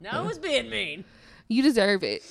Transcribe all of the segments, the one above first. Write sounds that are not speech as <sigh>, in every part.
No, it was being mean. You deserve it.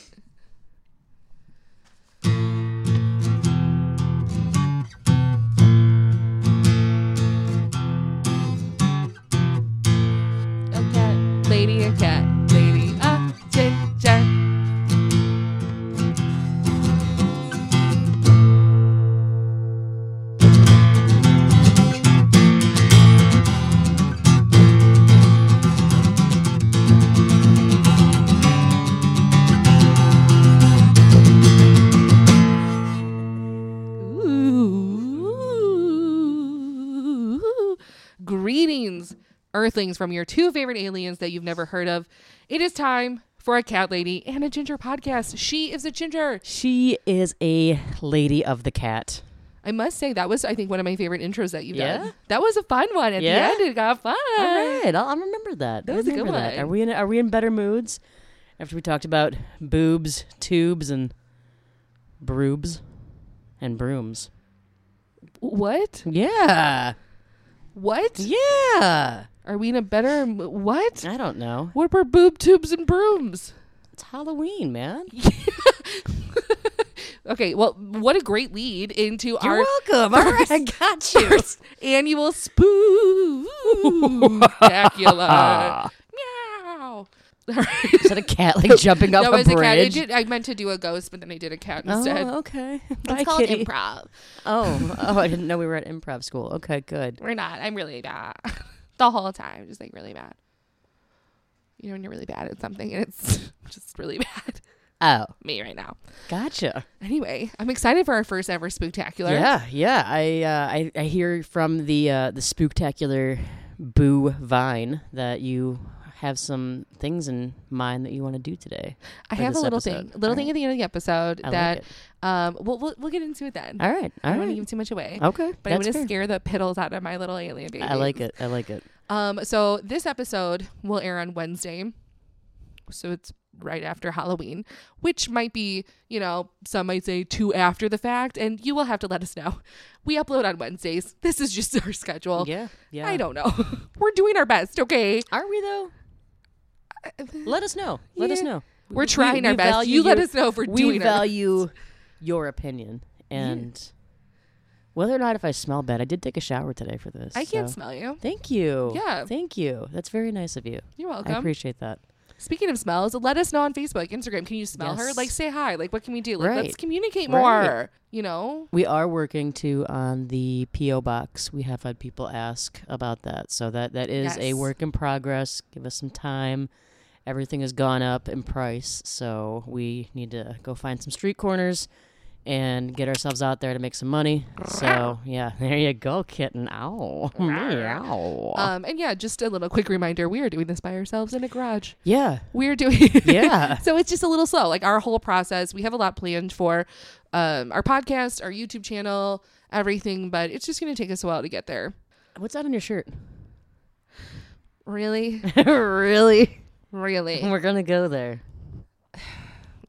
Earthlings, from your two favorite aliens that you've never heard of. It is time for a cat lady and a ginger podcast. She is a ginger. She is a lady of the cat. I must say that was, I think, one of my favorite intros that you've Yeah? done. That was a fun one. At Yeah? the end, it got fun. All right, I'll, I'll remember that. That I'll was a good remember that. one. Are we in Are we in better moods after we talked about boobs, tubes, and broobs and brooms? What? Yeah, What? yeah. Are we in a better? What? I don't know. What were boob tubes and brooms? It's Halloween, man. <laughs> Okay, well, what a great lead into You're our welcome. All right, I got you. first annual spooktacular. <laughs> Meow. All right. Is that a cat like <laughs> jumping up that a was a cat. Did, I meant to do a ghost, but then I did a cat oh, instead. Oh, okay. it's Bye, called kitty. improv. Oh, oh, I didn't know we were at improv school. Okay, good. We're not. I'm really bad <laughs> the whole time, just like really bad. You know, when you're really bad at something and it's <laughs> just really bad. Oh, <laughs> Me right now. gotcha. Anyway, I'm excited for our first ever spooktacular. Yeah, yeah. I uh, I I hear from the uh, the spooktacular Boo Vine that you have some things in mind that you want to do today. I have a little episode. thing, little All thing right. at the end of the episode I that it. um we'll, we'll we'll get into it then. All right, I don't want to give too much away. Okay, But I'm going to scare the piddles out of my little alien baby. I like it. I like it. Um, so this episode will air on Wednesday. So it's right after Halloween, which might be, you know, some might say two after the fact, and you will have to let us know. We upload on Wednesdays. This is just <laughs> our schedule. yeah, yeah. I don't know. <laughs> We're doing our best, okay? Are we though? Let us know. <laughs> Let us know. We're We- trying we our best. value You let us know if we're we doing our value your opinion and whether or not if I smell bad. I did take a shower today for this. I can't smell you. Thank you. Yeah. Thank you. That's very nice of you. You're welcome. I appreciate that. Speaking of smells, let us know on Facebook, Instagram. Can you smell her? Like, say hi. Like, what can we do? Like, let's Right. communicate Right. more. You know? We are working to on the PO box. We have had people ask about that, so that that is a work in progress. Give us some time. Everything has gone up in price, so we need to go find some street corners and get ourselves out there to make some money. So <laughs> yeah, <laughs> there you go, kitten. Ow, meow. Um, and yeah, just a little quick reminder: we are doing this by ourselves in a garage. yeah, We are doing <laughs> yeah. so it's just a little slow. Like our whole process, we have a lot planned for um, our podcast, our YouTube channel, everything, but it's just going to take us a while to get there. What's that on your shirt? Really, really? Really, <laughs> We're gonna go there.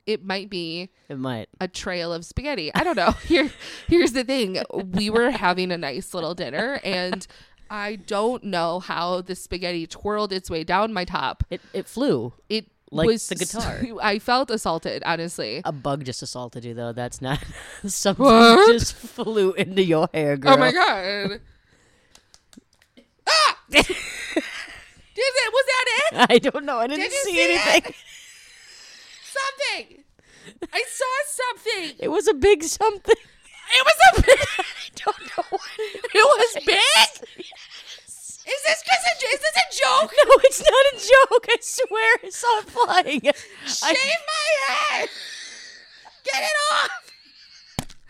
it might be It might. a trail of spaghetti. I don't know. <laughs> Here, here's the thing: we were having a nice little dinner, and I don't know how the spaghetti twirled its way down my top. It it flew. It Like was the guitar. <laughs> I felt assaulted, honestly. A bug just assaulted you, though. That's not something What? just flew into your hair, girl. Oh my god. ah! Did it? Was that it? <laughs> I don't know. I didn't Did see, see it? anything. <laughs> <laughs> Something. I saw something. It was a big something. It was a big. I don't know what it It was big. Is this just a? Is this a joke? No, it's not a joke. I swear I saw it flying. Shave my head. Get it off.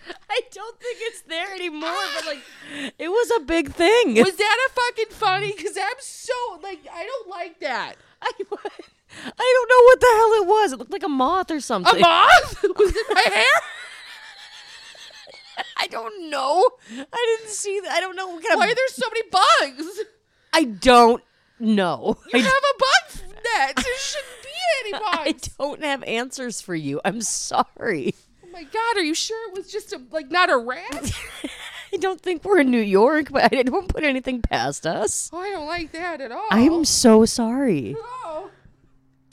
<laughs> I don't think it's there anymore, but like, <gasps> it was a big thing. Was that a fucking funny? Because I'm so like I don't like that. I, <laughs> I don't know what the hell it was. It looked like a moth or something. A something. moth? <laughs> Was it my hair? I don't know. I didn't see that. I don't know what kind Why of. are there so many bugs? I don't know. You I, have a bug net. There shouldn't be any bugs. I bugs. don't have answers for you. I'm sorry. Oh my god, are you sure it was just a like not a rat? <laughs> I don't think we're in New York, but I don't put anything past us. Oh, I don't like that at all. I'm so sorry. Oh.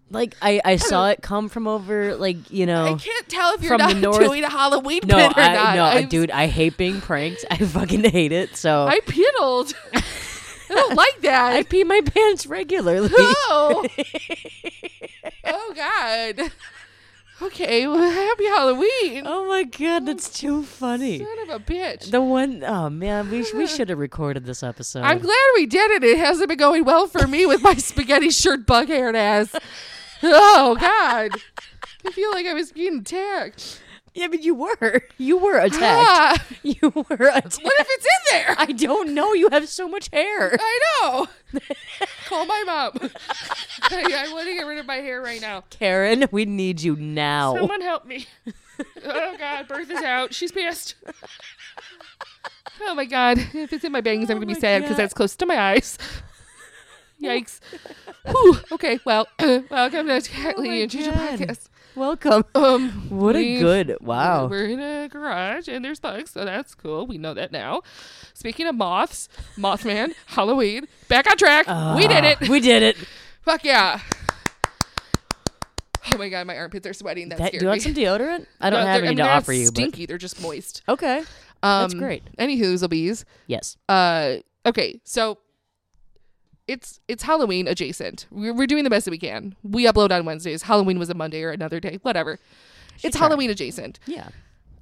Like I, I saw it come from over like you know. I can't tell if you're from the not north- doing a Halloween no, or I not. no, I'm- dude. I hate being pranked. I fucking hate it. So I piddled. <laughs> I don't like that. I pee my pants regularly. oh. <laughs> oh God. Okay, well, <laughs> happy Halloween. oh my god, oh, that's too funny. Son of a bitch. The one, oh man, we we <laughs> should have recorded this episode. I'm glad we did it. It hasn't been going well for me with my <laughs> spaghetti shirt bug haired ass. Oh God. I feel like I was being attacked. Yeah, but you were, you were attacked. Ah, <laughs> You were attacked. what if it's in there? I don't know. You have so much hair. <laughs> I know. <laughs> Call my mom. I, I want to get rid of my hair right now. Karen, we need you now. Someone help me. oh God, Birth is out. She's pissed. Oh my God. If it's in my bangs, I'm Oh going to be sad because that's close to my eyes. Yikes. Whew. Okay, well, <clears throat> welcome to Cat Lady Oh and Ginger Podcast. Welcome. <laughs> Um, What a good wow. We're in a garage and there's bugs, so that's cool. We know that now. Speaking of moths, Mothman, <laughs> Halloween, back on track. we did it. Ah, We did it. Fuck yeah. Oh my god, my armpits are sweating. That, That, do you want me. some deodorant? I <laughs> don't No, have any I mean, to offer you, Stinky, they're just moist. okay. Um, That's great. Any bees. Yes. Uh, okay, so it's it's Halloween adjacent. We're, we're doing the best that we can. We upload on Wednesdays. Halloween was a Monday or another day, whatever. it's tried. Halloween adjacent. Yeah.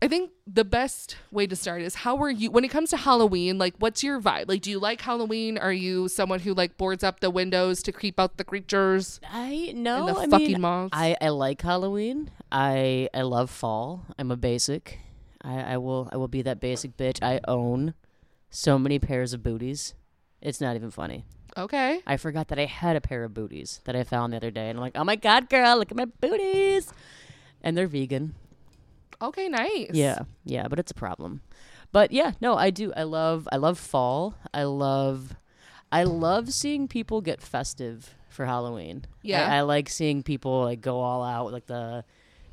I think the best way to start is how are you when it comes to Halloween? Like, what's your vibe? Like, do you like Halloween? Are you someone who like boards up the windows to creep out the creatures I know. the I fucking mean? I, I like Halloween. I I love fall. I'm a basic. I, I will I will be that basic bitch. I own so many pairs of booties. It's not even funny. Okay. I forgot that I had a pair of booties that I found the other day, and I'm like, oh my god, girl, look at my booties, and they're vegan. Okay, nice. Yeah, yeah, but it's a problem. But yeah, no, I do. I love I love fall. I love I love seeing people get festive for Halloween. Yeah. I, I like seeing people like go all out with like the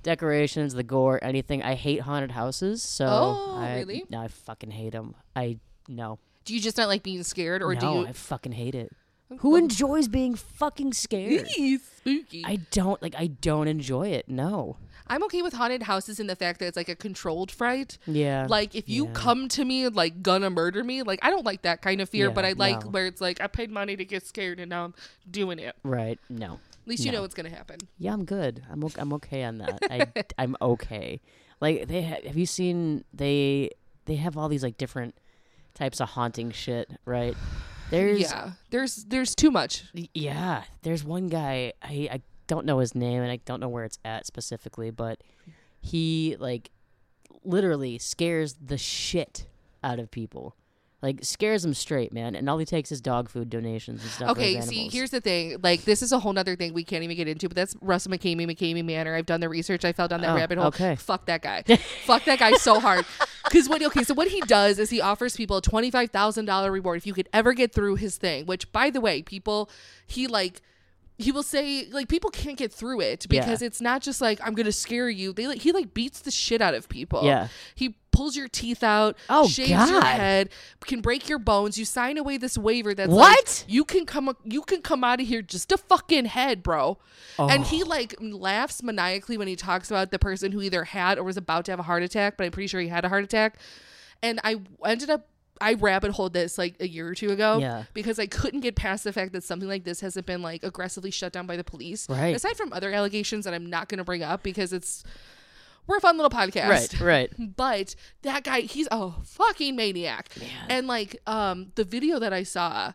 decorations, the gore, anything. I hate haunted houses, so Oh, I, really? No, I fucking hate them. I no, Do you just not like being scared, or no, do you? I fucking hate it. Who enjoys being fucking scared? <laughs> Spooky. I don't like. I don't enjoy it. No. I'm okay with haunted houses in the fact that it's like a controlled fright. Yeah. Like if you yeah. come to me like gonna murder me, like I don't like that kind of fear, Yeah, but I like no. where it's like I paid money to get scared and now I'm doing it. right. No. At least you know what's gonna happen. Yeah, I'm good. I'm okay, I'm okay on that. I <laughs> I'm okay. Like they ha- have you seen they they have all these like different types of haunting shit, right? There's yeah, there's there's too much. yeah, there's one guy I I don't know his name and I don't know where it's at specifically, but he like literally scares the shit out of people. Like scares him straight, man. And all he takes is dog food donations and stuff. Okay, see, here's the thing. Like, this is a whole other thing we can't even get into, but that's Russell McKamey, McKamey Manor. I've done the research. I fell down that Oh, rabbit hole. okay. Fuck that guy. <laughs> Fuck that guy so hard. Because what? Okay, so what he does is he offers people a twenty five thousand dollar reward if you could ever get through his thing. Which, by the way, people he like. He will say like people can't get through it Yeah. because it's not just like I'm gonna scare you. They like he like beats the shit out of people. Yeah. He pulls your teeth out, Oh, shaves your head, can break your bones. You sign away this waiver that's What? like, you can come you can come out of here just a fucking head, bro. And he Oh. like laughs maniacally when he talks about the person who either had or was about to have a heart attack, but I'm pretty sure he had a heart attack. And I ended up I rabbit holed this like a year or two ago Yeah. because I couldn't get past the fact that something like this hasn't been like aggressively shut down by the police. Right. Aside from other allegations that I'm not going to bring up because it's we're a fun little podcast. Right, right. <laughs> But that guy, he's a fucking maniac. And like um the video that I saw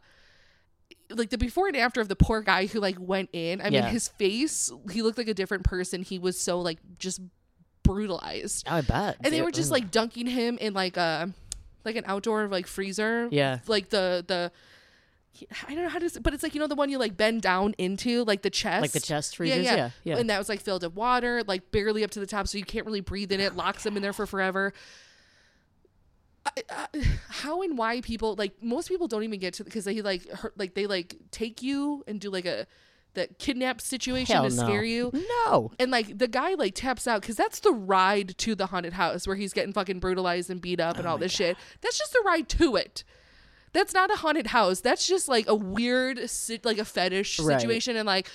like the before and after of the poor guy who like went in. I mean his face, he looked like a different person. He was so like just brutalized. Oh, I bet. And they were just like dunking him in like a like an outdoor like freezer. Yeah. Like the the I don't know how to, but it's like you know the one you like bend down into, like the chest, like the chest yeah, freezers. yeah, Yeah, yeah. And that was like filled with water, like barely up to the top, so you can't really breathe in it. Oh, Locks them in there for forever. I, I, how and why people like most people don't even get to because they like hurt, like they like take you and do like a that kidnap situation Hell to no. scare you. No. And like the guy like taps out because that's the ride to the haunted house where he's getting fucking brutalized and beat Oh up and oh all this shit. That's just the ride to it. That's not a haunted house. That's just like a weird, like a fetish Right. situation. And like,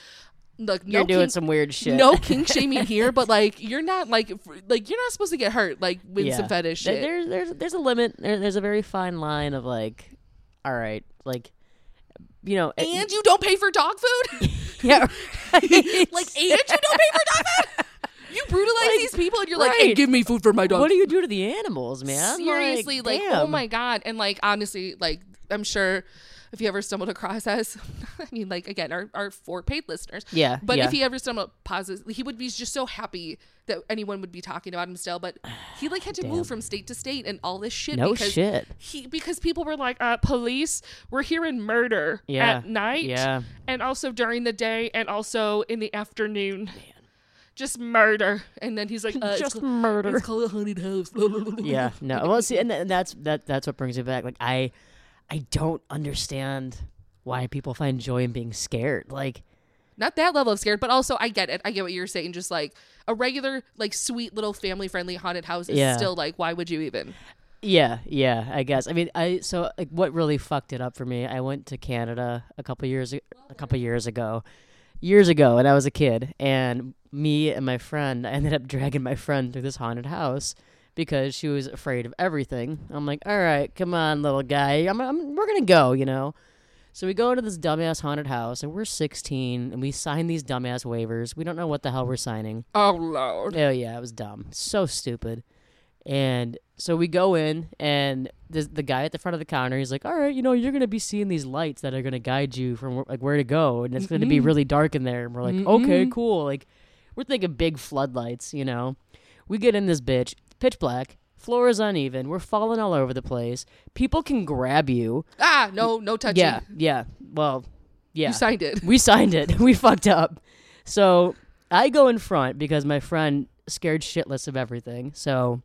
look, no You're doing kink- some weird shit. no <laughs> kink shaming here, but like you're not like like you're not supposed to get hurt like with Yeah. some fetish shit. There's there's there's a limit. There, there's a very fine line of like, all right, like, you know, it- and you don't pay for dog food. <laughs> yeah, <laughs> like, and you don't pay for dog food. <laughs> You brutalize Like, these people, and you're like, "Hey, give me food for my dog." what do you do to the animals, man? Seriously, like, oh my god, and like honestly, like I'm sure if you ever stumbled across us, <laughs> I mean, like again, our our four paid listeners. Yeah, But yeah. if he ever stumbled pauses, he would be just so happy that anyone would be talking about him still. But he like had to Damn. move from state to state and all this shit. No because shit. He because people were like, uh, police, we're hearing murder Yeah. at night, Yeah. and also during the day, and also in the afternoon. Man. Just murder, and then he's like, uh, it's Just called- murder. It's called a haunted house. <laughs> Yeah, no. Well, see, and, and that's that. That's what brings me back. Like, I, I don't understand why people find joy in being scared. Like, not that level of scared, but also I get it. I get what you're saying. Just like a regular, like sweet little family friendly haunted house is Yeah. still like, why would you even? yeah, yeah. I guess. I mean, I so like what really fucked it up for me. I went to Canada a couple years a- a couple years ago, years ago, when I was a kid, and me and my friend, I ended up <laughs> dragging my friend through this haunted house. Because she was afraid of everything. I'm like, all right, come on, little guy. I'm, I'm, we're gonna go, you know. So we go into this dumbass haunted house, and we're 16, and we sign these dumbass waivers. We don't know what the hell we're signing. Oh lord. Oh yeah, it was dumb, so stupid. And so we go in, and the the guy at the front of the counter, he's like, "All right, you know, you're gonna be seeing these lights that are gonna guide you from wh- like where to go, and it's gonna be really dark in there." And we're like, "Okay, Mm-mm. cool." Like, we're thinking big floodlights, you know. We get in this bitch, pitch black. Floor is uneven. We're falling all over the place. People can grab you. Ah, no, no touching. Yeah, yeah. Well, yeah. You signed it. We signed it. <laughs> We fucked up. So I go in front because my friend scared shitless of everything. So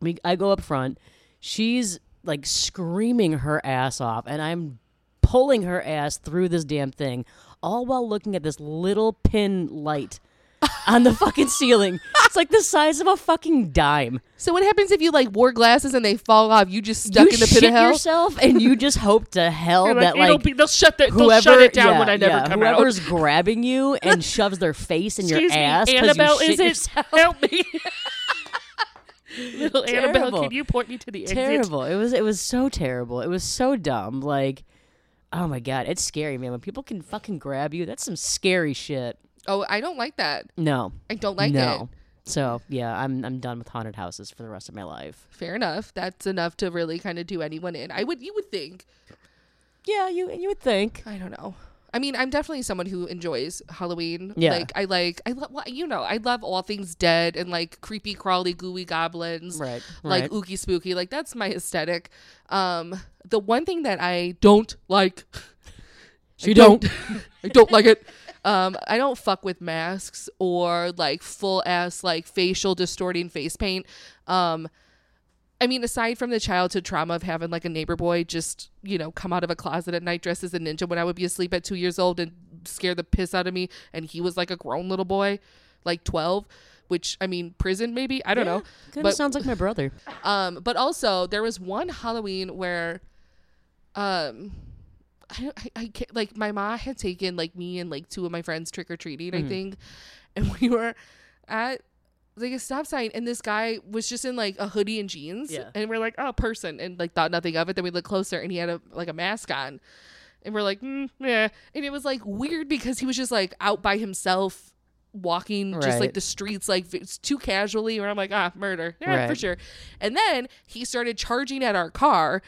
we I go up front. She's like screaming her ass off, and I'm pulling her ass through this damn thing, all while looking at this little pin light on the fucking ceiling. It's like the size of a fucking dime. So what happens if you like wore glasses and they fall off? You just stuck you in the shit pit of hell. yourself, and you just hope to hell You're that "It'll like be- they'll shut the, whoever they'll shut it down yeah, when I never yeah, come out. whoever's grabbing you and <laughs> shoves their face in Excuse your me, ass 'cause Annabelle, you shit is it? yourself. Help me. <laughs> Little Annabelle, can you point me to the exit? terrible. It was it was so terrible. It was so dumb. Like, oh my god, it's scary, man. When people can fucking grab you, that's some scary shit. Oh, I don't like that. No, I don't like no. it. So yeah, I'm I'm done with haunted houses for the rest of my life. Fair enough. That's enough to really kind of do anyone in. I would, you would think. Yeah, you you would think. I don't know. I mean, I'm definitely someone who enjoys Halloween. Yeah. Like I like I love well, you know, I love all things dead and like creepy crawly gooey goblins. Right. Like right. ooky spooky. Like that's my aesthetic. Um the one thing that I don't like She <laughs> I don't <laughs> I don't like it. Um I don't fuck with masks or like full ass like facial distorting face paint. Um I mean, aside from the childhood trauma of having like a neighbor boy just, you know, come out of a closet at night dressed as a ninja when I would be asleep at two years old and scare the piss out of me, and he was like a grown little boy, like 12, which, I mean, prison maybe? I don't know. Kind of sounds like my brother. <laughs> Um, but also, there was one Halloween where, um, I, I, I can't, like my mom had taken like me and like two of my friends trick or treating, I Mhm. think, <laughs> and we were at like a stop sign, and this guy was just in like a hoodie and jeans, Yeah. and we're like, oh, person, and like thought nothing of it. Then we looked closer, and he had a like a mask on, and we're like, mm, yeah, and it was like weird because he was just like out by himself. Walking just like the streets, like it's too casually, where I'm like, ah, murder, yeah, for sure. And then he started charging at our car.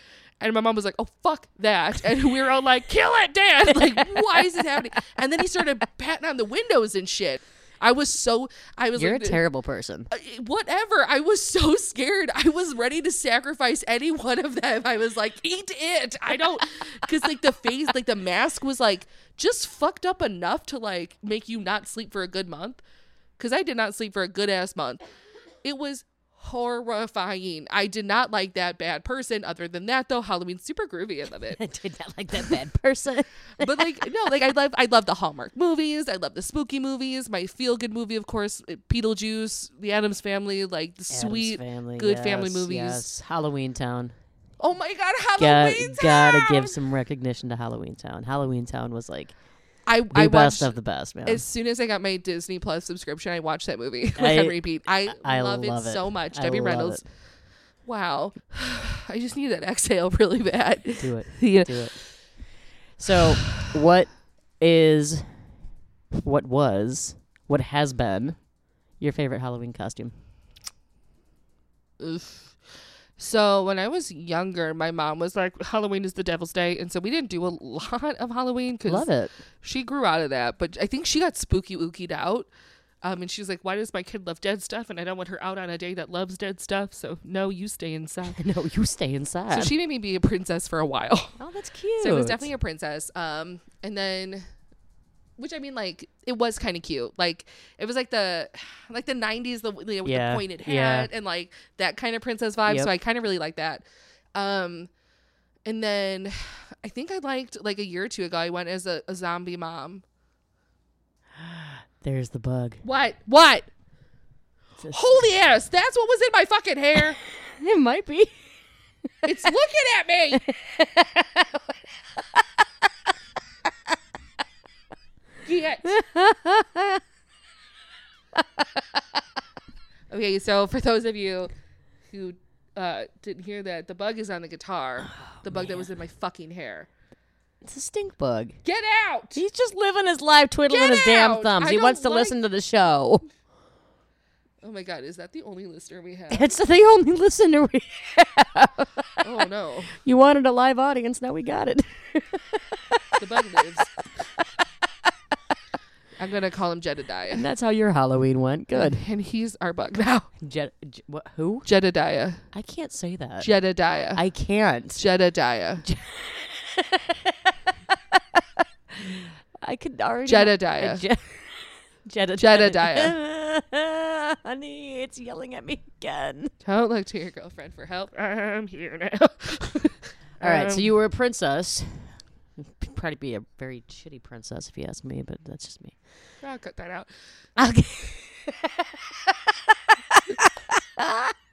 And my mom was like, "Oh fuck that!" And we were all like, "Kill it, Dad!" <laughs> Like, why is this happening? And then he started patting on the windows and shit. I was so I was You're like, a terrible person. uh, whatever. I was so scared. I was ready to sacrifice any one of them. I was like, eat it. I don't, because like the face, like the mask was like just fucked up enough to like make you not sleep for a good month. Because I did not sleep for a good ass month. It was horrifying. I did not like that bad person. Other than that, though, Halloween's super groovy. I love it. <laughs> I did not like that bad person. <laughs> but like no, like I love I love the Hallmark movies. I love the spooky movies. My feel good movie, of course, uh, Beetlejuice, The Addams Family, like the Addams sweet. family, good family movies. Yes. Halloween Town. Oh my god, Got, Halloween gotta give some recognition to Halloween Town. Halloween Town was like I The I best watched of the best, man. as soon as I got my Disney Plus subscription, I watched that movie <laughs> like I- on repeat. I, I love, love it, it. so much. I Debbie Reynolds. it. Wow. <sighs> I just need that exhale <laughs> really bad. Do it. yeah. <laughs> Do it. So, what is, what was, what has been your favorite Halloween costume? Oof. So when I was younger, my mom was like, "Halloween is the devil's day," and so we didn't do a <laughs> lot of Halloween because Love it. she grew out of that. But I think she got spooky ookied out. Um, and she was like, "Why does my kid love dead stuff?" And I don't want her out on a day that loves dead stuff. So no, you stay inside. <laughs> No, you stay inside. So she made me be a princess for a while. oh, that's cute. <laughs> So it was definitely a princess. Um, and then, which I mean, like it was kind of cute. Like it was like the, <sighs> like the '90s, the you know, with Yeah, the pointed hat yeah. and like that kind of princess vibe. Yep. So I kind of really like that. Um, and then <sighs> I think I liked like a year or two ago. I went as a, a zombie mom. <gasps> There's the bug. What? What? A- Holy ass! That's what was in my fucking hair. <laughs> it might be. It's looking at me. <laughs> <laughs> Okay, so for those of you who uh, didn't hear that, the bug is on the guitar. the bug that was in my fucking hair. It's a stink bug. Get out! He's just living his life twiddling Get his damn thumbs. I he wants to like- listen to the show. Oh my god, is that the only listener we have? It's the only listener we have. oh no, You wanted a live audience, now we got it. the bug lives. <laughs> I'm gonna call him Jedediah. And that's how your Halloween went. Good. <laughs> And he's our bug now. Jet, J- what, who? Jedediah. I can't say that. Jedediah. I can't. Jedediah. <laughs> I could already. Jedediah. Je- <laughs> Jedediah. Jedediah. Honey, it's yelling at me again. Don't look to your girlfriend for help. I'm here now. All right, so you were a princess. You'd Probably be a very shitty princess if you ask me, but that's just me. I'll cut that out. Okay. <laughs>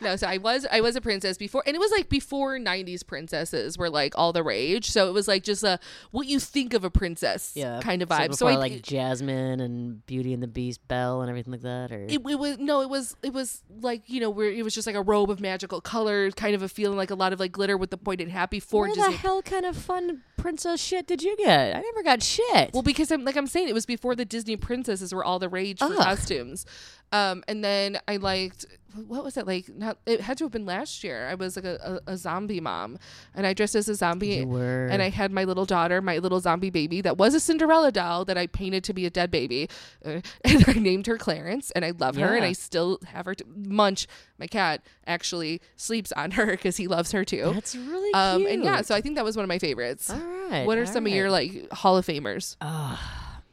No, so I was I was a princess before, and it was like before '90s princesses were like all the rage. So it was like just a what you think of a princess Yeah. kind of vibe. So, before, I like Jasmine and Beauty and the Beast, Belle, and everything like that, or it, it was no, it was it was like you know where it was just like a robe of magical colors, kind of a feeling like a lot of like glitter with the pointed happy before where Disney. the hell kind of fun princess shit did you get? I never got shit. Well, because I'm like I'm saying, it was before the Disney princesses were all the rage for Ugh. costumes. Um, and then I liked what was it like? Not it had to have been last year. I was like a, a, a zombie mom, and I dressed as a zombie. you were. And I had my little daughter, my little zombie baby, that was a Cinderella doll that I painted to be a dead baby, uh, <laughs> and I named her Clarence, and I love her, and I still have her. To, Munch, my cat, actually sleeps on her <laughs> because he loves her too. That's really Um, cute. and yeah, so I think that was one of my favorites. all right. what are all some of your like Hall of Famers? Oh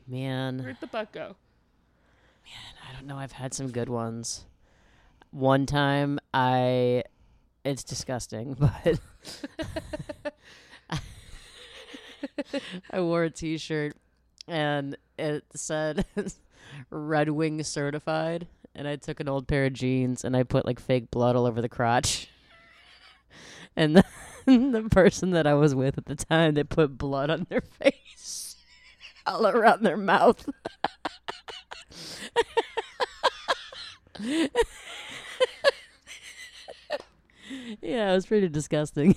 man, Where'd the buck go? I don't know. I've had some good ones. One time, I. It's disgusting, <laughs> but I wore a T-shirt and it said <laughs> "Red Wing Certified," and I took an old pair of jeans and I put like fake blood all over the crotch. <laughs> And the, the person that I was with at the time, they put blood on their face, all around their mouth. <laughs> yeah, it was pretty disgusting.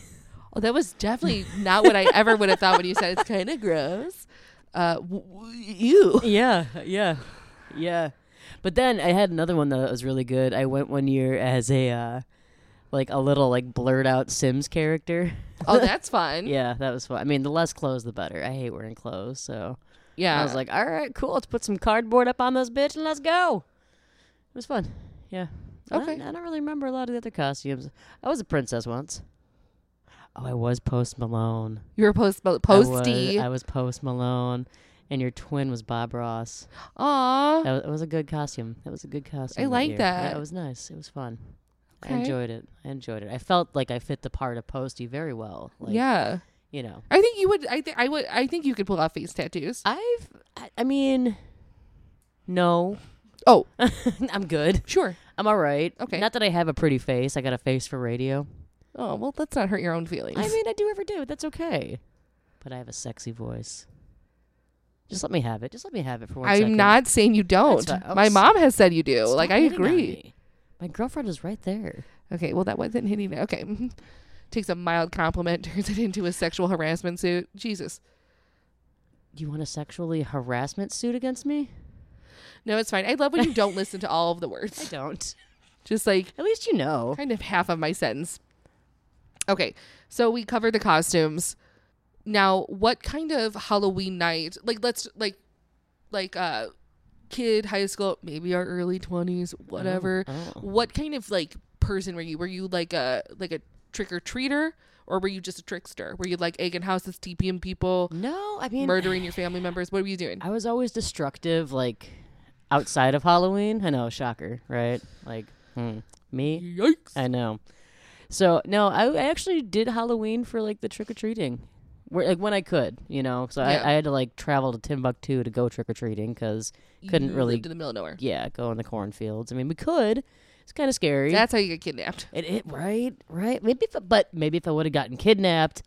Oh, that was definitely not what I ever would have thought when you said it's kind of gross. Uh, w- w- ew. yeah, yeah, yeah. But then I had another one that was really good. I went one year as a uh, like a little like blurred out Sims character. Oh, that's fun. <laughs> Yeah, that was fun. I mean, the less clothes, the better. I hate wearing clothes, so Yeah. I was like, all right, cool. Let's put some cardboard up on this bitch and let's go. It was fun. Yeah. I don't- Okay. I don't really remember a lot of the other costumes. I was a princess once. Oh, I was Post Malone. you were post I was- posty. I was, Post Malone, and your twin was Bob Ross. Aw. That was, it was a good costume. That was a good costume. I like year. that. Yeah, it was nice. It was fun. I Okay. enjoyed it. I enjoyed it. I felt like I fit the part of Posty very well. Like, yeah. You know, I think you would. I think I would. I think you could pull off face tattoos. I've. I, I mean, no. Oh, <laughs> I'm good. sure. I'm all right. Okay. Not that I have a pretty face. I got a face for radio. Oh well, let's not hurt your own feelings. I mean, I do ever do. That's okay. But I have a sexy voice. Just let me have it. Just let me have it for one I'm second. not saying you don't. fine. Oh, My mom has said you do. Stop like I hitting on agree. me. My girlfriend is right there. Okay, well that wasn't hitting it. Okay. <laughs> Takes a mild compliment, <laughs> turns it into a sexual harassment suit. Jesus. Do you want a sexually harassment suit against me? No, it's fine. I love when you don't listen to all of the words. <laughs> I don't. Just like At least you know. kind of half of my sentence. Okay, so we covered the costumes. Now, what kind of Halloween night? Like, let's like, like, uh, kid, high school, maybe our early twenties, whatever. Oh. What kind of like person were you? Were you like a like a trick or treater, or were you just a trickster? Were you like egging houses, TPing people, No, I mean, murdering your family members? What were you doing? I was always destructive, like outside of Halloween. I know, shocker, right? Like, hmm, me? Yikes! I know. So no, I, I actually did Halloween for like the trick or treating, where like when I could, you know. So Yeah. I, I had to like travel to Timbuktu to go trick or treating because couldn't You really- lived in the middle of nowhere. yeah, go in the cornfields. I mean, we could. It's kind of scary. That's how you get kidnapped. It, it right, right. Maybe, if, but maybe if I would have gotten kidnapped,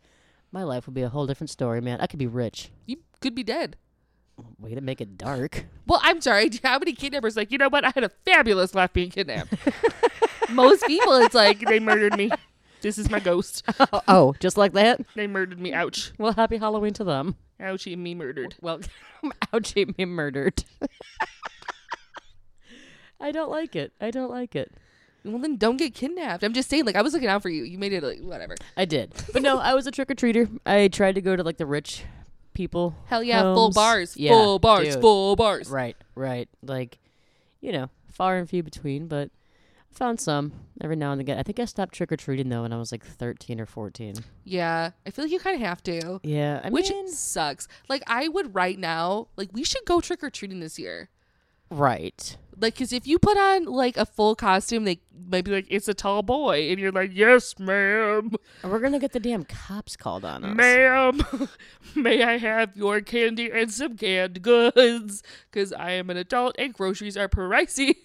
my life would be a whole different story, man. I could be rich. You could be dead. Way to make it dark. Well, I'm sorry. <laughs> How many kidnappers like, you know what? I had a fabulous life being kidnapped. <laughs> Most people, it's like they murdered me. This is my ghost. oh, <laughs> oh, just like that. They murdered me. Ouch. Well, happy Halloween to them. Ouchie, me murdered. Well, ouchie, me murdered. I don't like it. I don't like it. Well, then don't get kidnapped. I'm just saying, like, I was looking out for you. You made it, like, whatever. I did, but no, I was a trick or treater. I tried to go to like the rich people. Hell yeah, full bars. Yeah, full bars. dude. Full bars. Right, right. Like, you know, far and few between, but I found some every now and again. I think I stopped trick or treating though when I was like 13 or 14. Yeah. I feel like you kind of have to. Yeah, I which mean, sucks. Like, I would right now, like, we should go trick or treating this year. right. Like, because if you put on, like, a full costume, they might be like, it's a tall boy. And you're like, yes, ma'am. We're gonna get the damn cops called on us. Ma'am, <laughs> may I have your candy and some canned goods? Because I am an adult and groceries are pricey. <laughs>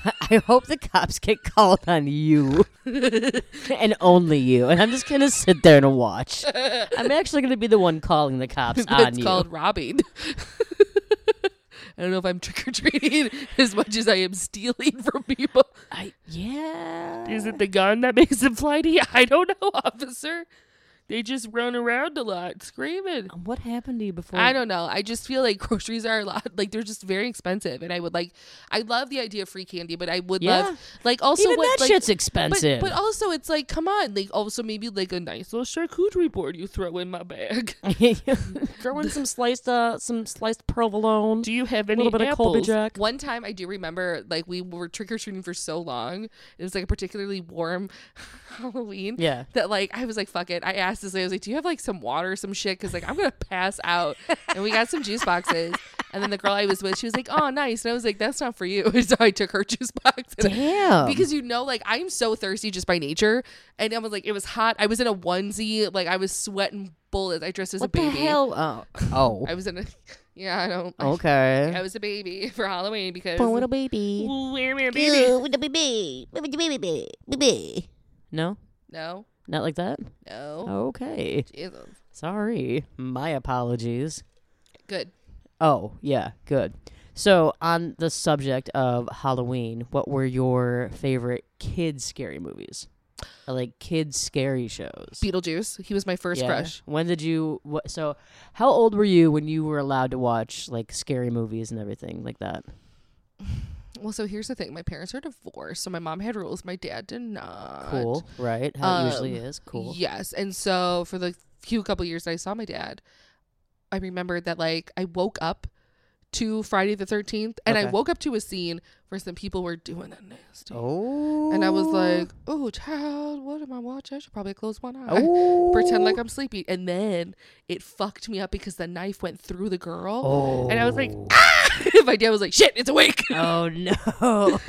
<laughs> I hope the cops get called on you and only you, and I'm just gonna sit there and watch. I'm actually gonna be the one calling the cops on you. called robbing. I don't know if I'm <laughs> trick or treating as much as I am stealing from people. I, yeah. Is it the gun that makes them flighty? I don't know, <laughs> officer. They just run around a lot screaming. What happened to you before? I don't know. I just feel like <laughs> groceries are a lot like they're just very expensive, and I would like. I love the idea of free candy, but I would Yeah. love like also Even what that like, shit's expensive. but also it's like come on like also maybe like a nice little charcuterie board you throw in my bag. <laughs> Throw in <laughs> some sliced, uh, some sliced provolone. Do you have A any little bit of Colby apples? Jack. One time I do remember like we were trick or treating for so long. It was like a particularly warm Halloween. Yeah. That like I was like fuck it. I asked this lady I was like, do you have like some water some shit? Because like I'm gonna pass out. and we got some juice boxes. And then the girl I was with, she was like, oh nice. And I was like, that's not for you. <laughs> so I took her juice box. Damn. because you know, like I'm so thirsty just by nature, and I was like, it was hot. I was in a onesie, like I was sweating bullets. I dressed as what a baby. the hell? Oh. Oh. I was in a, yeah, I don't. okay. I was a baby for Halloween because Poor little baby. Ooh, we're a baby. No, No, not like that. no. Okay. Jesus. Sorry. My apologies. Good. Oh, yeah, good. So, on the subject of Halloween, what were your favorite kids scary movies? Or, like kids scary shows? Beetlejuice. He was my first Yeah. crush. When did you what so how old were you when you were allowed to watch like scary movies and everything like that? Well, so here's the thing. My parents are divorced, so my mom had rules. My dad did not. Cool, right? How it usually Um, is. Cool. Yes, and so for the few couple years that I saw my dad, I remembered that like I woke up to Friday the Thirteenth, and I woke up to a scene where some people were doing that nasty. Oh. And I was like, "Oh, child, what am I watching? I should probably close one eye, oh. pretend like I'm sleepy." And then it fucked me up because the knife went through the girl, Oh. and I was like, ah! <laughs> "My dad was like, shit, it's awake." <laughs> Oh no. <laughs>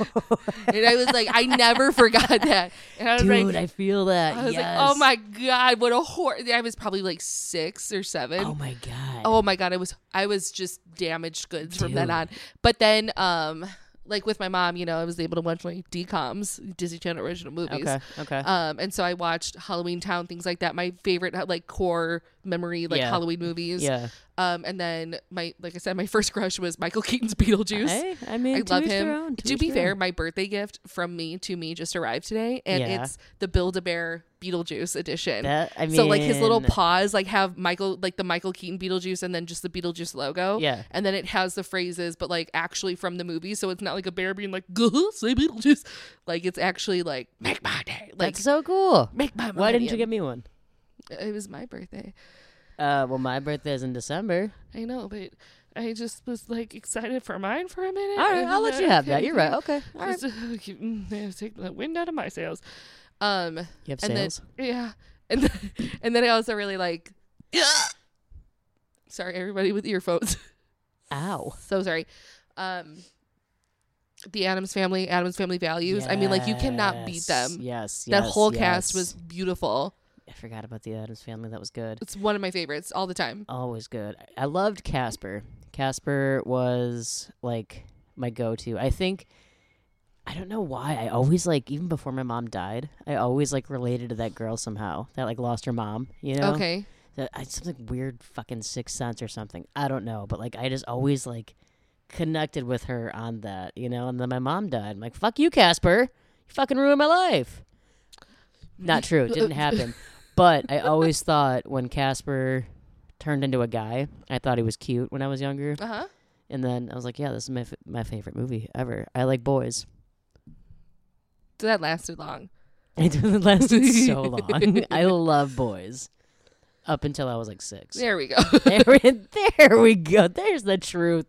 and I was like, I never forgot that. And I was Dude, like, I feel that. I was yes. like, oh my god, what a horror! I was probably like six or seven. Oh my god. Oh my god, I was I was just damaged goods from then on. But then, um, like with my mom, you know, I was able to watch my DComs, Disney Channel original movies. Okay. Okay. Um, and so I watched Halloween Town, things like that. My favorite, uh, like core memory, like Yeah. Halloween movies. yeah. Um, and then my like I said, my <laughs> first crush was Michael Keaton's Beetlejuice. Hey, I mean, I to love him. to be fair, own. my birthday gift from me to me just arrived today, and Yeah. it's the Build a Bear Beetlejuice edition. that I mean, so like his little paws like have Michael like the Michael Keaton Beetlejuice and then just the Beetlejuice logo. Yeah. And then it has the phrases, but like actually from the movie. So it's not like a bear being like, "Gah, say Beetlejuice. Like it's actually like, make my day. Like That's so cool. make my Why didn't you get me one? It was my birthday. Uh, well, my birthday is in December. I know, but I just was like excited for mine for a minute. All right, I'll let you have that. You're right. Okay, all right. Just, <laughs> mm, take the wind out of my sails. Um, You have and then yeah, and then, <laughs> and then I also really like. Sorry, everybody with earphones. Ow. <laughs> so sorry. Um, the Addams Family, Addams Family Values. I mean, like you cannot beat them. Yes. that yes, whole cast was beautiful. I forgot about the Addams family. That was good. It's one of my favorites all the time. Always good. I loved Casper. Casper was like my go-to. I think I don't know why. I always like even before my mom died, I always like related to that girl somehow that like lost her mom. You know, Okay. that I something weird fucking sixth sense or something. I don't know, but like I just always like connected with her on that. You know, and then my mom died. I'm like, fuck you, Casper. You fucking ruined my life. Not true. It didn't <laughs> happen. But I <laughs> always thought when Casper turned into a guy, I thought he was cute when I was younger. Uh huh. And then I was like, yeah, this is my f- my favorite movie ever. I like boys. So that lasted long. It lasted so <laughs> long. I love boys. Up until I was like six. There we go. <laughs> There, there we go. There's the truth.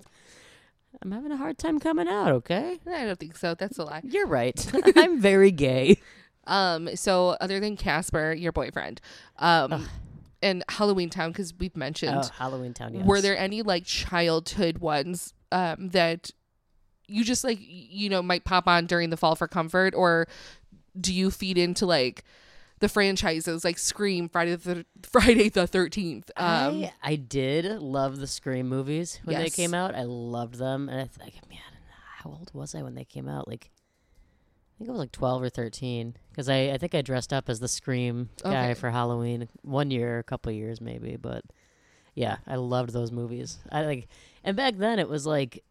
I'm having a hard time coming out, okay? I don't think so. That's a lie. You're right. I'm very gay. Um. So other than Casper, your boyfriend, um, and Halloween Town, because we've mentioned, Oh, Halloween Town, yes. were there any like childhood ones um that you just like you know might pop on during the fall for comfort, or do you feed into like the franchises like Scream, Friday the <laughs> Friday the Thirteenth? Um. I, I did love the Scream movies when they came out. I loved them. And I th- like, man, how old was I when they came out? Like, I think I was like 12 or 13. Because I, I think I dressed up as the Scream guy Okay. for Halloween one year, a couple years maybe. But yeah, I loved those movies. I like, and back then it was like,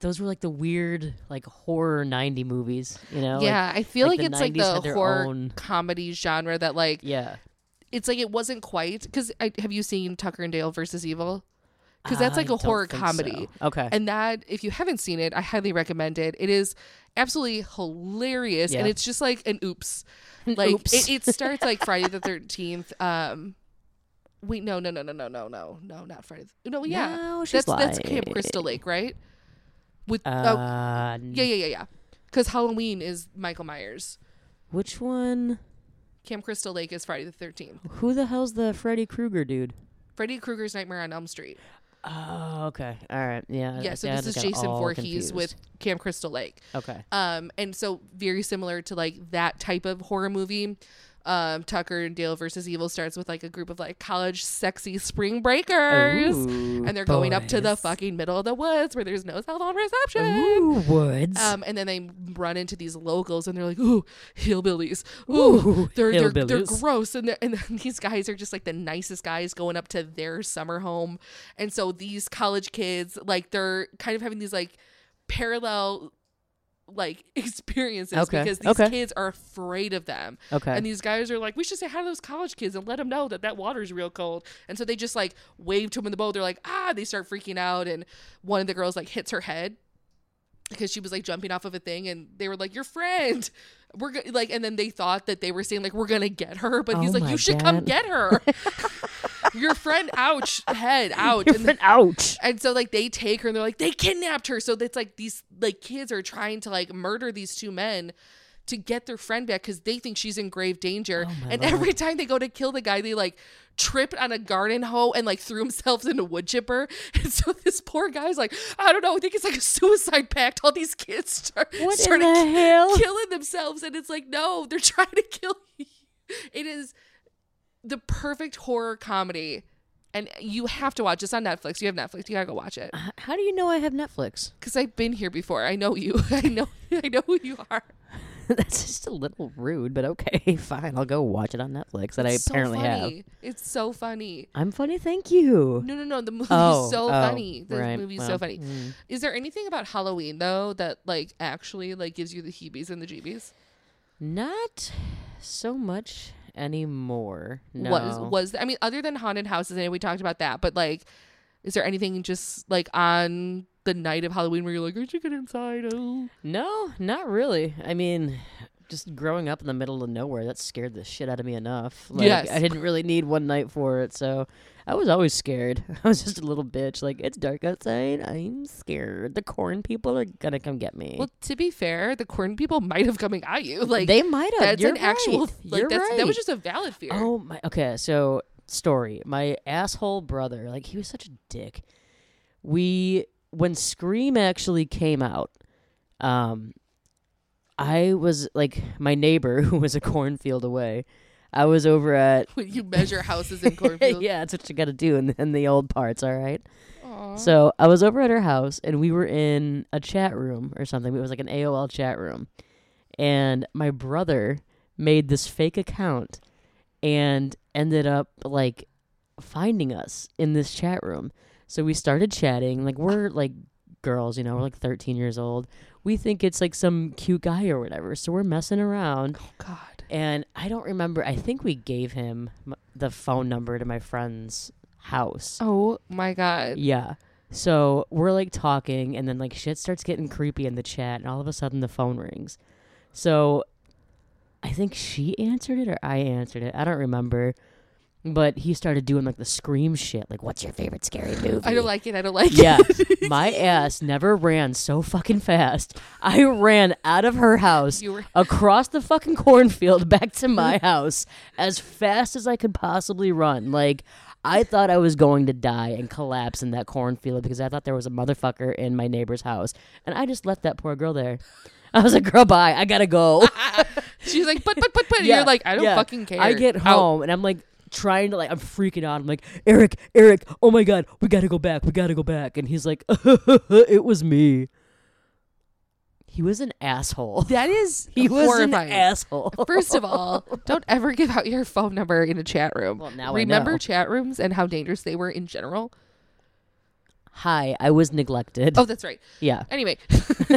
those were like the weird, like horror 90 movies, you know? Like, yeah, I feel like like, it's like the horror own- comedy genre that like yeah. it's like it wasn't quite because I have you seen Tucker and Dale versus Evil? Because that's like I a horror comedy. so. Okay. And that, if you haven't seen it, I highly recommend it. It is absolutely hilarious, and it's just like an oops. Like Oops. It, it starts like Friday the <laughs> Thirteenth. Um, wait, no, no, no, no, no, no, no, no, not Friday. the- No, yeah, No, that's that's Camp. Crystal Lake, right? With oh, uh, yeah, yeah, yeah, yeah. Because Halloween is Michael Myers. Which one? Camp Crystal Lake is Friday the Thirteenth. Who the hell's the Freddy Krueger dude? Freddy Krueger's Nightmare on Elm Street. Oh, okay. All right. Yeah. Yeah, so this is Jason Voorhees confused. with Camp Crystal Lake. Okay. Um, and so very similar to like that type of horror movie. Um, Tucker and Dale versus Evil starts with like a group of like college sexy spring breakers. Ooh, and they're going up to the fucking middle of the woods where there's no cell phone reception. Ooh, woods. Um, and then they run into these locals, and they're like, "Ooh, hillbillies! Ooh, Ooh, they're they're they're gross." And they're, and then <laughs> these guys are just like the nicest guys going up to their summer home, and so these college kids, like, they're kind of having these like parallel like <laughs> experiences Okay, because these okay. kids are afraid of them. okay. And these guys are like, we should say hi to those college kids and let them know that that water is real cold. And so they just like wave to them in the boat. They're like, ah, they start freaking out. And one of the girls like hits her head because she was like jumping off of a thing. And they were like, your friend. We're like, and then they thought that they were saying like, we're going to get her. But he's Oh like, you should come get her. <laughs> your friend, ouch, head, <laughs> ouch. Your And friend, ouch. and so like they take her and they're like they kidnapped her. So it's like these like kids are trying to like murder these two men to get their friend back because they think she's in grave danger. Oh, and Lord. every time they go to kill the guy, they like tripped on a garden hoe and like threw themselves in a wood chipper. <laughs> And so this poor guy's like, I don't know, I think it's like a suicide pact. All these kids start What started the killing themselves, and it's like, no, they're <laughs> trying to kill you. It is the perfect horror comedy. And you have to watch. It's on Netflix. You have Netflix. You gotta go watch it. How do you know I have Netflix? Because I've been here before. I know you. <laughs> I know. I know who you are. <laughs> That's just a little rude, but okay, <laughs> fine. I'll go watch it on Netflix that It's I apparently so have. It's so funny. I'm funny, thank you. No, no, no. The movie's Oh, so oh, funny. The right, movie's well, so funny. mm. Is there anything about Halloween though that like actually like gives you the heebies and the jeebies? Not so much anymore. No. Was was I mean other than haunted houses and we talked about that, but like is there anything just like on the night of Halloween where you're like, I should get inside? Oh. No, not really. I mean, just growing up in the middle of nowhere, that scared the shit out of me enough. Like, Yes. I didn't really need one night for it, so I was always scared. <laughs> I was just a little bitch. Like, it's dark outside. I'm scared. The corn people are gonna come get me. Well, to be fair, the corn people might have coming at you. Like they might have. that's You're an actual right. like You're that's right. that was just a valid fear. Oh my. Okay, so story. My asshole brother, like he was such a dick. We when Scream actually came out, um, I was like my neighbor <laughs> who was a cornfield away. I was over at <laughs> you measure houses in <laughs> cornfields. yeah, that's what you got to do in, in the old parts. All right. So I was over at her house and we were in a chat room or something. It was like an AOL chat room. And my brother made this fake account and ended up like finding us in this chat room. So we started chatting. Like we're like girls, you know, we're like 13 years old. We think it's like some cute guy or whatever. So we're messing around. oh God. And I don't remember. I think we gave him m- the phone number to my friend's house. Oh my God. Yeah. So we're like talking, and then like shit starts getting creepy in the chat, and all of a sudden the phone rings. So I think she answered it or I answered it. I don't remember. But he started doing like the scream shit. Like, what's your favorite scary movie? I don't like it. I don't like Yeah, it. Yeah, <laughs> my ass never ran so fucking fast. I ran out of her house were across the fucking cornfield back to <laughs> my house as fast as I could possibly run. Like I thought I was going to die and collapse in that cornfield because I thought there was a motherfucker in my neighbor's house, and I just left that poor girl there. <laughs> I was like, "Girl, bye. I gotta go." She's like, but but but but. Yeah, You're like, I don't yeah. fucking care. I get Out. home and I'm like trying to like I'm freaking out. I'm like, Eric, Eric, oh my god, we gotta go back. We gotta go back. And he's like, <laughs> it was me. He was an asshole. <laughs> That is <laughs> He was an asshole. First of all, don't ever give out your phone number in a chat room. Well, now Remember chat rooms and how dangerous they were in general? Hi, I was neglected. Oh, that's right. Yeah. Anyway. that's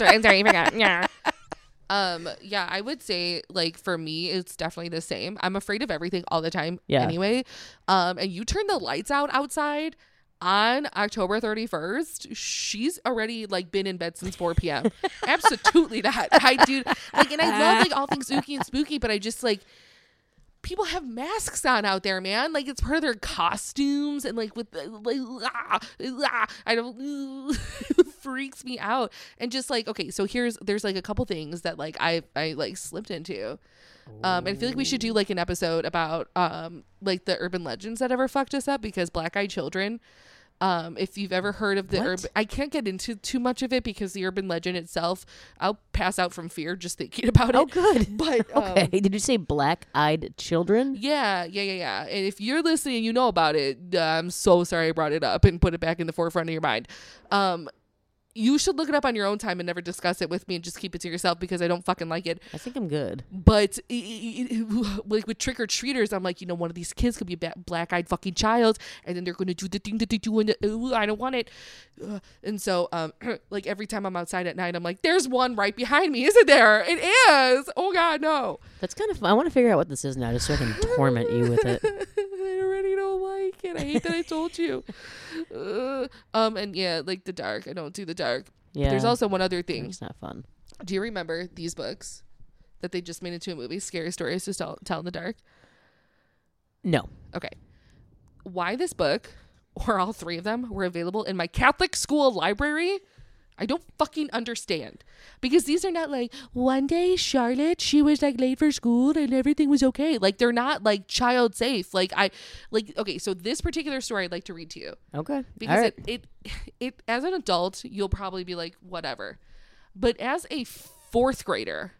right. I'm sorry. I forgot. Yeah. Um, yeah, I would say like for me, it's definitely the same. I'm afraid of everything all the time. Yeah. Anyway. Um, and you turn the lights out outside on October 31st, she's already like been in bed since 4 p.m. <laughs> Absolutely not. I do like, and I love like all things spooky and spooky, but I just like people have masks on out there, man. Like it's part of their costumes and like with the, like ah, ah, I don't <laughs> freaks me out. And just like okay, so here's there's like a couple things that like I I like slipped into. Um, and I feel like we should do like an episode about um like the urban legends that ever fucked us up because black eyed children. Um, if you've ever heard of the What? urban, I can't get into too much of it because the urban legend itself, I'll pass out from fear just thinking <laughs> about it. Oh, good. <laughs> But <laughs> um, Okay. Did you say black-eyed children? yeah, yeah, yeah, yeah. And if you're listening and you know about it, uh, I'm so sorry I brought it up and put it back in the forefront of your mind. Um, you should look it up on your own time and never discuss it with me and just keep it to yourself because I don't fucking like it. I think I'm good. But i- i- i- like with trick or treaters, I'm like, you know, one of these kids could be a black eyed fucking child, and then they're going to do the thing that they do, and the, ooh, I don't want it. And so, um, <clears throat> like every time I'm outside at night, I'm like, there's one right behind me, isn't there? It is. Oh God, no. That's kind of fun. I want to figure out what this is now just so I can torment you with it. <laughs> I already don't like it. I hate that I told you. <laughs> Uh, um, and yeah, like the dark. I don't do the dark. Yeah. There's also one other thing. It's not fun. Do you remember these books that they just made into a movie? Scary stories to tell, tell in the dark. No. Okay. Why this book, <laughs> or all three of them, were available in my Catholic school library? I don't fucking understand. Because these are not like, one day Charlotte, she was like late for school and everything was okay. Like, they're not like child safe. Like, I, like, okay, so this particular story I'd like to read to you Okay. because right. it, it it as an adult you'll probably be like whatever but as a fourth grader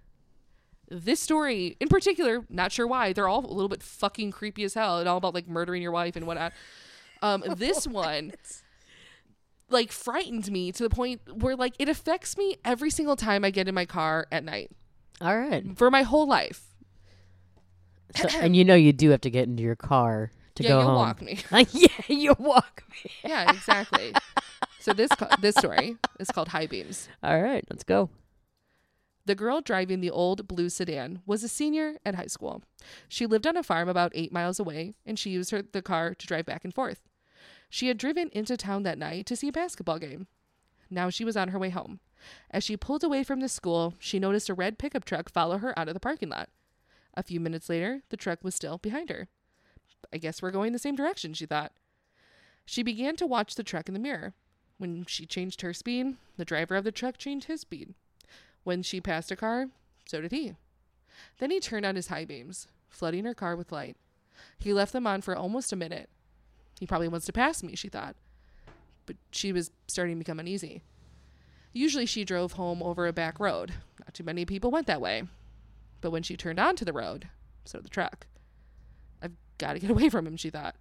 this story in particular not sure why they're all a little bit fucking creepy as hell and all about like murdering your wife and whatnot um this <laughs> one like frightened me to the point where like it affects me every single time I get in my car at night All right. for my whole life. So, and you know you do have to get into your car to yeah, go you'll home. walk me. <laughs> yeah, you walk me. <laughs> Yeah, exactly. so this this story is called High Beams. All right, let's go. The girl driving the old blue sedan was a senior at high school. She lived on a farm about eight miles away, and she used her, the car to drive back and forth. She had driven into town that night to see a basketball game. Now she was on her way home. As she pulled away from the school, she noticed a red pickup truck follow her out of the parking lot. A few minutes later, the truck was still behind her. I guess we're going the same direction, she thought. She began to watch the truck in the mirror. When she changed her speed, the driver of the truck changed his speed. When she passed a car, so did he. Then he turned on his high beams, flooding her car with light. He left them on for almost a minute. He probably wants to pass me, she thought. But she was starting to become uneasy. Usually she drove home over a back road. Not too many people went that way. But when she turned onto the road, so did the truck. I've got to get <laughs> away from him, she thought.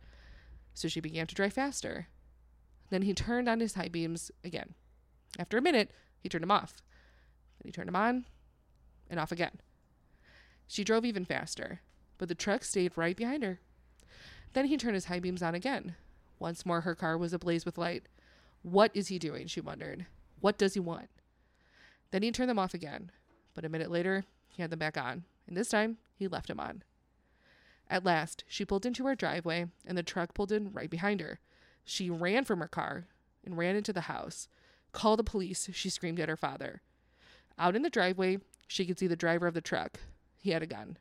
So she began to drive faster. Then he turned on his high beams again. After a minute, he turned them off. Then he turned them on and off again. She drove even faster, but the truck stayed right behind her. Then he turned his high beams on again. Once more, her car was ablaze with light. What is he doing? She wondered. What does he want? Then he turned them off again, but a minute later, he had them back on, and this time, he left them on. At last, she pulled into her driveway, and the truck pulled in right behind her. She ran from her car and ran into the house. Call the police, she screamed at her father. Out in the driveway, she could see the driver of the truck. He had a gun.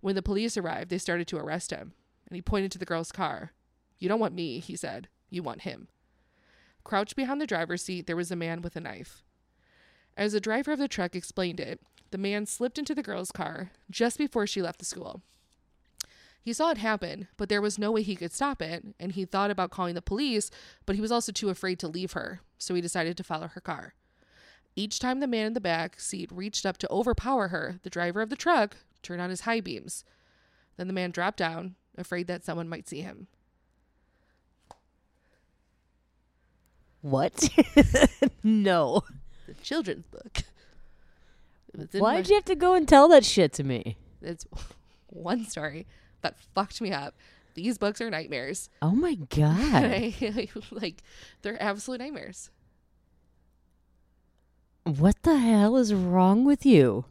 When the police arrived, they started to arrest him, and he pointed to the girl's car. You don't want me, he said. You want him. Crouched behind the driver's seat, there was a man with a knife. As the driver of the truck explained it, the man slipped into the girl's car just before she left the school. He saw it happen, but there was no way he could stop it, and he thought about calling the police, but he was also too afraid to leave her, so he decided to follow her car. Each time the man in the back seat reached up to overpower her, the driver of the truck turned on his high beams. Then the man dropped down, afraid that someone might see him. What? <laughs> no. The children's book. It was in Why'd my- you have to go and tell that shit to me? It's <laughs> one story that fucked me up. These books are nightmares. Oh my god. <laughs> I, like, they're absolute nightmares. what the hell is wrong with you?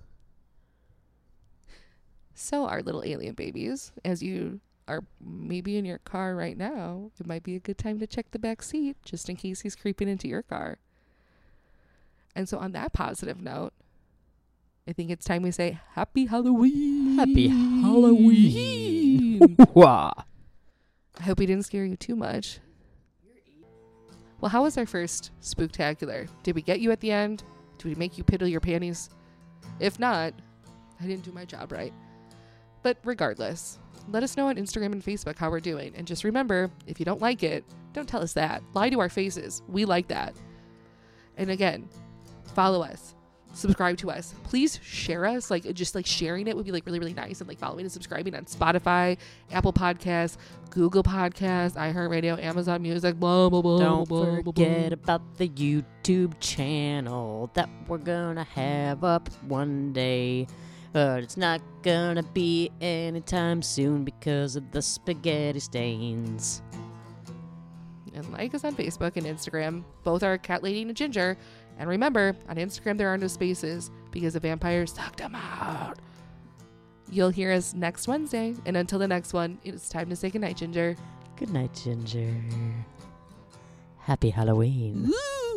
So, our little alien babies, as you are maybe in your car right now, it might be a good time to check the back seat just in case he's creeping into your car. And so, on that positive note, I think it's time we say Happy Halloween. Happy <laughs> Halloween. <laughs> I hope we didn't scare you too much. Well, how was our first spooktacular? Did we get you at the end? Did we make you piddle your panties? If not, I didn't do my job right. But regardless, let us know on Instagram and Facebook how we're doing. And just remember, if you don't like it, don't tell us that. Lie to our faces. We like that. And again, follow us. Subscribe to us. Please share us. Like just like sharing it would be like really, really nice. And like following and subscribing on Spotify, Apple Podcasts, Google Podcasts, iHeartRadio, Amazon Music, blah blah blah. Don't blah, blah, blah. forget about the YouTube channel that we're gonna have up one day. But it's not gonna be anytime soon because of the spaghetti stains. and like us on Facebook and Instagram. Both are Cat Lady and Ginger. And remember, on Instagram there are no spaces because the vampires sucked them out. You'll hear us next Wednesday. And until the next one, it's time to say goodnight, Ginger. Good night, Ginger. Happy Halloween. Woo!